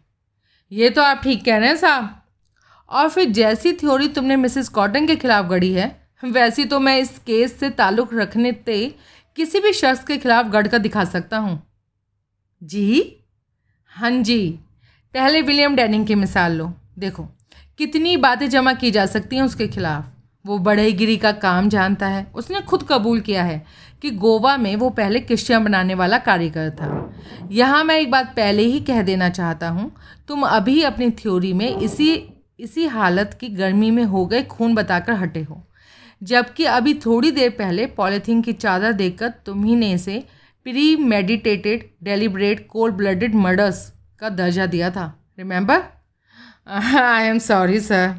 ये तो आप ठीक कह रहे हैं साहब। और फिर जैसी थ्योरी तुमने मिसेस कॉटन के खिलाफ गढ़ी है, वैसी तो मैं इस केस से ताल्लुक़ रखने ते किसी भी शख्स के खिलाफ गढ़ कर दिखा सकता हूँ। जी? हाँ जी। पहले विलियम डैनिंग की मिसाल लो। देखो, कितनी बातें जमा की जा सकती हैं उसके खिलाफ। वो बढ़ईगिरी का काम जानता है। उसने खुद कबूल किया है। कि गोवा में वो पहले किश्तियाँ बनाने वाला कारीगर था। यहाँ मैं एक बात पहले ही कह देना चाहता हूँ, तुम अभी अपनी थ्योरी में इसी इसी हालत की गर्मी में हो गए खून बताकर हटे हो। जबकि अभी थोड़ी देर पहले पॉलीथीन की चादर देखकर तुम्ही ने इसे premeditated deliberate cold blooded murders का दर्जा दिया था। Remember? I am sorry, sir.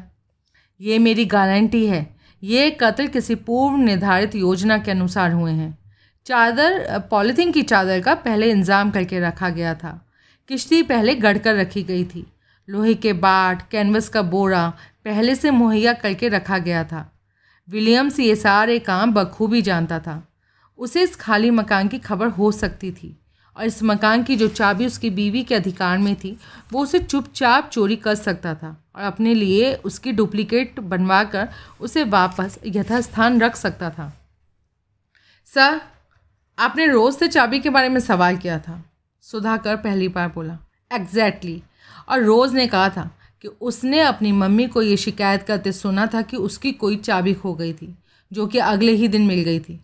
ये मेरी गारंटी है। ये कत्ल किसी पूर्व निर्धारित योजना के अनुसार हुए हैं। चादर, पॉलीथीन की चादर का पहले इंतज़ाम करके रखा गया था। किश्ती पहले गढ़कर रखी गई थी। लोहे के बाट, कैनवस का बोरा पहले से मुहैया करके रखा गया था। विलियम्स ये सारे काम बखूबी जानता था। उसे इस खाली मकान की खबर हो सकती थी। और इस मकान की जो चाबी उसकी बीवी के अधिकार में थी, वो उसे चुपचाप चोरी कर सकता था और अपने लिए उसकी डुप्लीकेट बनवा कर उसे वापस यथास्थान रख सकता था। सर, आपने रोज़ से चाबी के बारे में सवाल किया था, सुधाकर पहली बार बोला। Exactly exactly. और रोज़ ने कहा था कि उसने अपनी मम्मी को ये शिकायत करते सुना था कि उसकी कोई चाबी खो गई थी, जो कि अगले ही दिन मिल गई थी।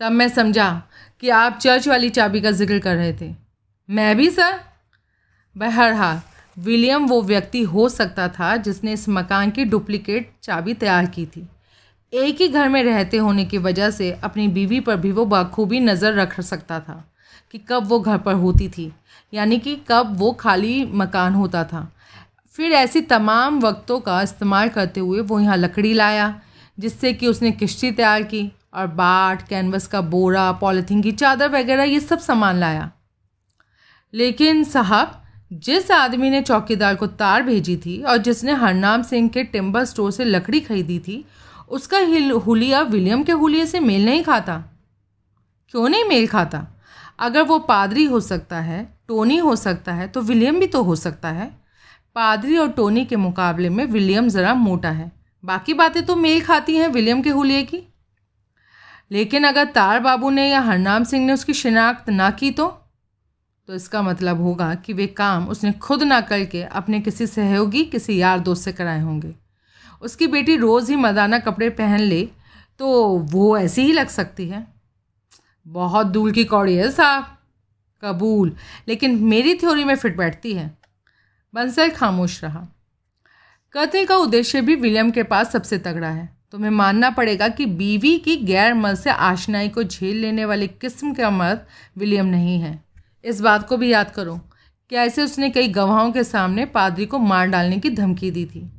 तब मैं समझा कि आप चर्च वाली चाबी का ज़िक्र कर रहे थे। मैं भी सर बहरहाल विलियम वो व्यक्ति हो सकता था जिसने इस मकान की डुप्लीकेट चाबी तैयार की थी। एक ही घर में रहते होने की वजह से अपनी बीवी पर भी वो बखूबी नज़र रख सकता था कि कब वो घर पर होती थी, यानी कि कब वो खाली मकान होता था। फिर ऐसी तमाम वक्तों का इस्तेमाल करते हुए वो यहाँ लकड़ी लाया, जिससे कि उसने किश्ती तैयार की। और बाट कैनवस का बोरा पॉलीथीन की चादर वगैरह, ये सब सामान लाया। लेकिन साहब, जिस आदमी ने चौकीदार को तार भेजी थी और जिसने हरनाम सिंह के टिम्बर स्टोर से लकड़ी खरीदी थी, उसका हुलिया विलियम के हुलिये से मेल नहीं खाता। क्यों नहीं मेल खाता? अगर वो पादरी हो सकता है, टोनी हो सकता है तो विलियम भी तो हो सकता है। पादरी और टोनी के मुकाबले में विलियम ज़रा मोटा है। बाकी बातें तो मेल खाती हैं विलियम के हुलिये की। लेकिन अगर तार बाबू ने या हरनाम सिंह ने उसकी शिनाख्त ना की तो? तो इसका मतलब होगा कि वे काम उसने खुद ना करके अपने किसी सहयोगी, किसी यार दोस्त से कराए होंगे। उसकी बेटी रोज़ ही मदाना कपड़े पहन ले तो वो ऐसी ही लग सकती है। बहुत दूर की कौड़ी है साहब। कबूल। लेकिन मेरी थ्योरी में फिट बैठती है। बंसल खामोश रहा। कत्ल का उद्देश्य भी विलियम के पास सबसे तगड़ा है। तुम्हें मानना पड़ेगा कि बीवी की गैर मर्द से आशनाई को झेल लेने वाली किस्म का मर्द विलियम नहीं है। इस बात को भी याद करो कैसे उसने कई गवाहों के सामने पादरी को मार डालने की धमकी दी थी?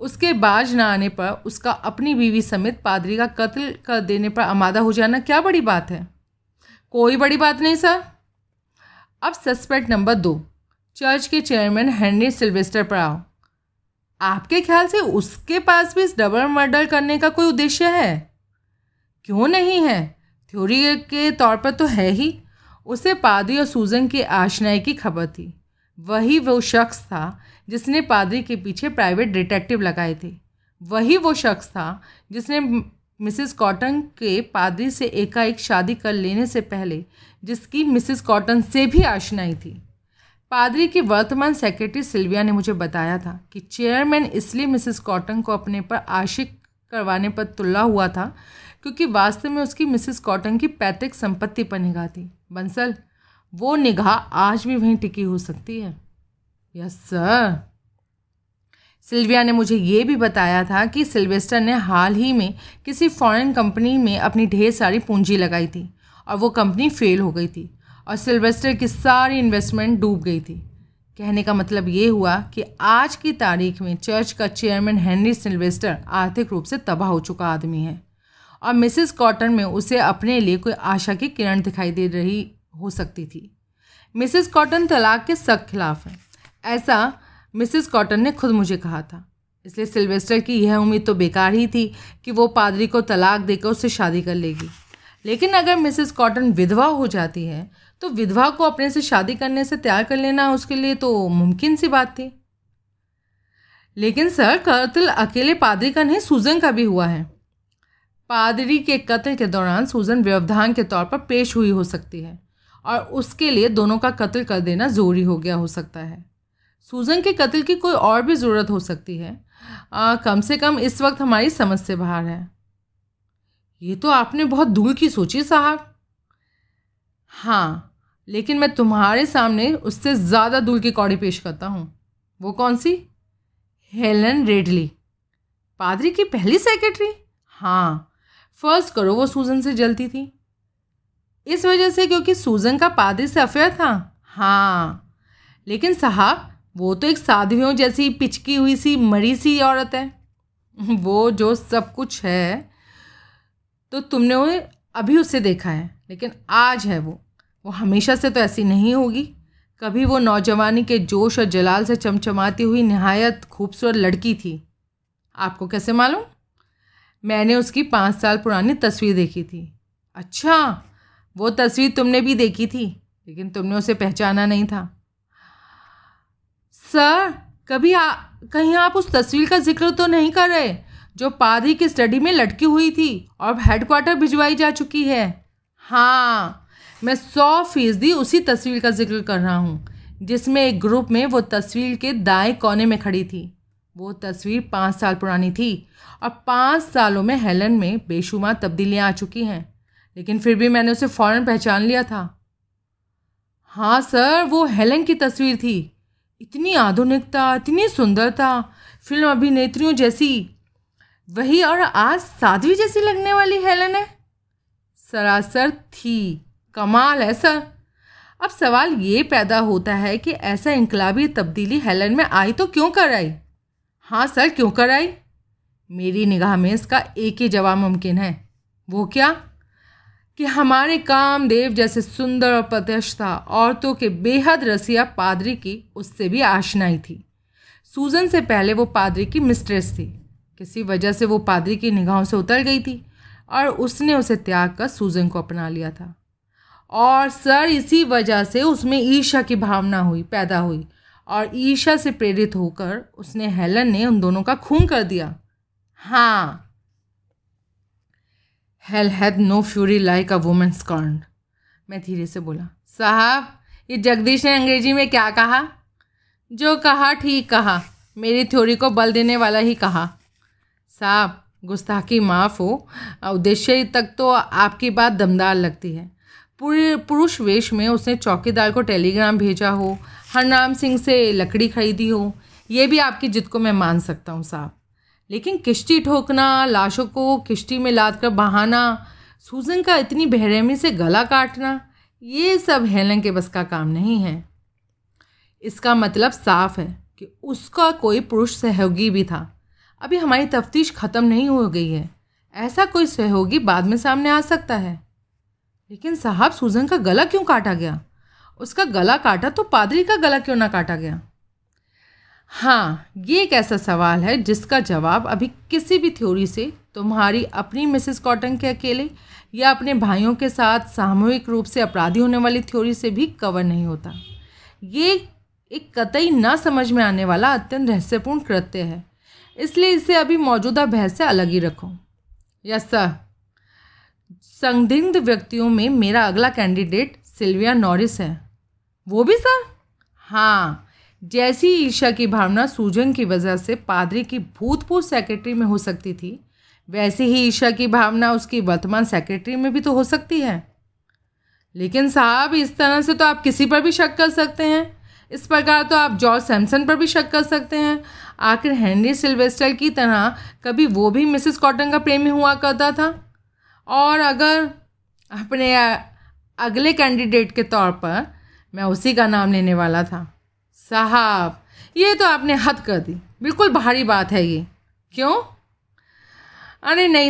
उसके बाज न आने पर उसका अपनी बीवी समेत पादरी का कत्ल कर देने पर आमादा हो जाना क्या बड़ी बात है? कोई बड़ी बात नहीं, सर। अब सस्पेक्ट नंबर दो। चर्च के चेयरमैन हेनरी सिल्वेस्टर पर आओ। आपके ख्याल से उसके पास भी इस डबल मर्डर करने का कोई उद्देश्य है? क्यों नहीं है? थ्योरी के तौर पर तो है ही। उसे पादरी और सूजन के आशनाई की खबर थी। वही वो शख्स था जिसने पादरी के पीछे प्राइवेट डिटेक्टिव लगाए थे। वही वो शख्स था जिसने मिसिस कॉटन के पादरी से एकाएक शादी कर लेने से पहले जिसकी मिसिस कॉटन से भी आशनाई थी। पादरी की वर्तमान सेक्रेटरी सिल्विया ने मुझे बताया था कि चेयरमैन इसलिए मिसिस कॉटन को अपने पर आशिक करवाने पर तुल्ला हुआ था क्योंकि वास्तव में उसकी मिसिस कॉटन की पैतृक संपत्ति पर निगाह थी। बंसल, वो निगाह आज भी वहीं टिकी हो सकती है? यस सर सिल्विया ने मुझे ये भी बताया था कि सिल्वेस्टर ने हाल ही में किसी फॉरेन कंपनी में अपनी ढेर सारी पूंजी लगाई थी और वो कंपनी फेल हो गई थी। और सिल्वेस्टर की सारी इन्वेस्टमेंट डूब गई थी। कहने का मतलब ये हुआ कि आज की तारीख में चर्च का चेयरमैन हेनरी सिल्वेस्टर आर्थिक रूप से तबाह हो चुका आदमी है। और मिसिस कॉटन में उसे अपने लिए कोई आशा की किरण दिखाई दे रही हो सकती थी। मिसिस कॉटन तलाक के सख्त खिलाफ है। ऐसा मिसिस कॉटन ने खुद मुझे कहा था। इसलिए सिल्वेस्टर की यह उम्मीद तो बेकार ही थी कि वो पादरी को तलाक देकर उससे शादी कर लेगी। लेकिन अगर मिसिस कॉटन विधवा हो जाती है तो विधवा को अपने से शादी करने से तैयार कर लेना उसके लिए तो मुमकिन सी बात थी। लेकिन सर कत्ल अकेले पादरी का नहीं सूजन का भी हुआ है। पादरी के कत्ल के दौरान सूजन व्यवधान के तौर पर पेश हुई हो सकती है और उसके लिए दोनों का कत्ल कर देना ज़रूरी हो गया हो सकता है। सूजन के कत्ल की कोई और भी ज़रूरत हो सकती है। आ, कम से कम इस वक्त हमारी समझ से बाहर है। ये तो आपने बहुत दूर की सोची साहब। हाँ लेकिन मैं तुम्हारे सामने उससे ज़्यादा दूर की कौड़ी पेश करता हूँ। वो कौन सी? Helen readily. पादरी की पहली सेक्रेटरी हाँ। फ़र्स्ट करो, वो सूजन से जलती थी। इस वजह से क्योंकि सूजन का पादरी से अफेयर था। हाँ। लेकिन साहब, वो तो एक साधुओं जैसी पिचकी हुई सी, मरी सी औरत है। वो जो सब कुछ है तो तुमने अभी उससे देखा है, लेकिन आज है वो। वो हमेशा से तो ऐसी नहीं होगी। कभी वो नौजवानी के जोश और जलाल से चमचमाती हुई नहायत खूबसूरत लड़की थी। आपको कैसे मालूम? मैंने उसकी पाँच साल पुरानी तस्वीर देखी थी। अच्छा वो तस्वीर तुमने भी देखी थी लेकिन तुमने उसे पहचाना नहीं था। सर कभी आ, कहीं आप उस तस्वीर का ज़िक्र तो नहीं कर रहे जो पादरी की स्टडी में लटकी हुई थी और हेडक्वार्टर भिजवाई जा चुकी है? हाँ मैं सौ फ़ीसदी उसी तस्वीर का ज़िक्र कर रहा हूँ, जिसमें एक ग्रुप में वो तस्वीर के दाएँ कोने में खड़ी थी। वो तस्वीर पाँच साल पुरानी थी और पाँच सालों में हेलन में बेशुमार तब्दीलियाँ आ चुकी हैं। लेकिन फिर भी मैंने उसे फ़ौरन पहचान लिया था। हाँ सर, वो हेलन की तस्वीर थी। इतनी आधुनिकता, इतनी सुंदरता, फ़िल्म अभिनेत्रियों जैसी। वही और आज साध्वी जैसी लगने वाली हेलन है? सरासर थी। कमाल है, सर। अब सवाल ये पैदा होता है कि ऐसा इनकलाबी तब्दीली हेलन में आई तो क्यों कर आई हाँ सर, क्यों कर आई मेरी निगाह में इसका एक ही जवाब मुमकिन है। वो क्या? कि हमारे कामदेव जैसे सुंदर और प्रतिष्ठा औरतों के बेहद रसिया पादरी की उससे भी आशनाई थी। सूजन से पहले वो पादरी की मिस्ट्रेस थी। किसी वजह से वो पादरी की निगाहों से उतर गई थी और उसने उसे त्याग कर सूजन को अपना लिया था। और सर इसी वजह से उसमें ईर्षा की भावना हुई, पैदा हुई और ईर्षा से प्रेरित होकर उसने हेलन ने उन दोनों का खून कर दिया। हाँ। Hell had no fury like a woman scorn मैं धीरे से बोला। साहब, ये जगदीश ने अंग्रेज़ी में क्या कहा? जो कहा, ठीक कहा। मेरी थ्योरी को बल देने वाला ही कहा। साहब, गुस्ताखी माफ़ हो। उद्देश्य तक तो आपकी बात दमदार लगती है। पूरे पुरुष वेश में उसने चौकीदार को टेलीग्राम भेजा हो, हरनाम सिंह से लकड़ी खरीदी हो, ये भी आपकी जिद को मैं मान सकता हूँ साहब। लेकिन किश्ती ठोकना, लाशों को किश्ती में लाद कर बहाना, सूजन का इतनी बेरहमी से गला काटना, ये सब हेलन के बस का काम नहीं है। इसका मतलब साफ़ है कि उसका कोई पुरुष सहयोगी भी था। अभी हमारी तफ्तीश ख़त्म नहीं हो गई है। ऐसा कोई सहयोगी बाद में सामने आ सकता है। लेकिन साहब, सूजन का गला क्यों काटा गया? उसका गला काटा तो पादरी का गला क्यों ना काटा गया? हाँ ये एक ऐसा सवाल है जिसका जवाब अभी किसी भी थ्योरी से तुम्हारी अपनी मिसेस कॉटन के अकेले या अपने भाइयों के साथ सामूहिक रूप से अपराधी होने वाली थ्योरी से भी कवर नहीं होता। ये एक कतई ना समझ में आने वाला अत्यंत रहस्यपूर्ण कृत्य है। इसलिए इसे अभी मौजूदा बहस से अलग ही रखो। Yes, sir. संदिग्ध व्यक्तियों में मेरा अगला कैंडिडेट सिल्विया नॉरिस है। वो भी सर? हाँ जैसी ईर्षा की भावना सूजन की वजह से पादरी की भूतपूर्व सेक्रेटरी में हो सकती थी, वैसी ही ईर्षा की भावना उसकी वर्तमान सेक्रेटरी में भी तो हो सकती है। लेकिन साहब, इस तरह से तो आप किसी पर भी शक कर सकते हैं। इस प्रकार तो आप जॉर्ज सैमसन पर भी शक कर सकते हैं। आखिर हेनरी सिल्वेस्टर की तरह कभी वो भी मिसेस कॉटन का प्रेमी हुआ करता था? और अगर अपने अगले कैंडिडेट के तौर पर मैं उसी का नाम लेने वाला था। साहब, ये तो आपने हद कर दी। बिल्कुल भारी बात है ये। क्यों? अरे नहीं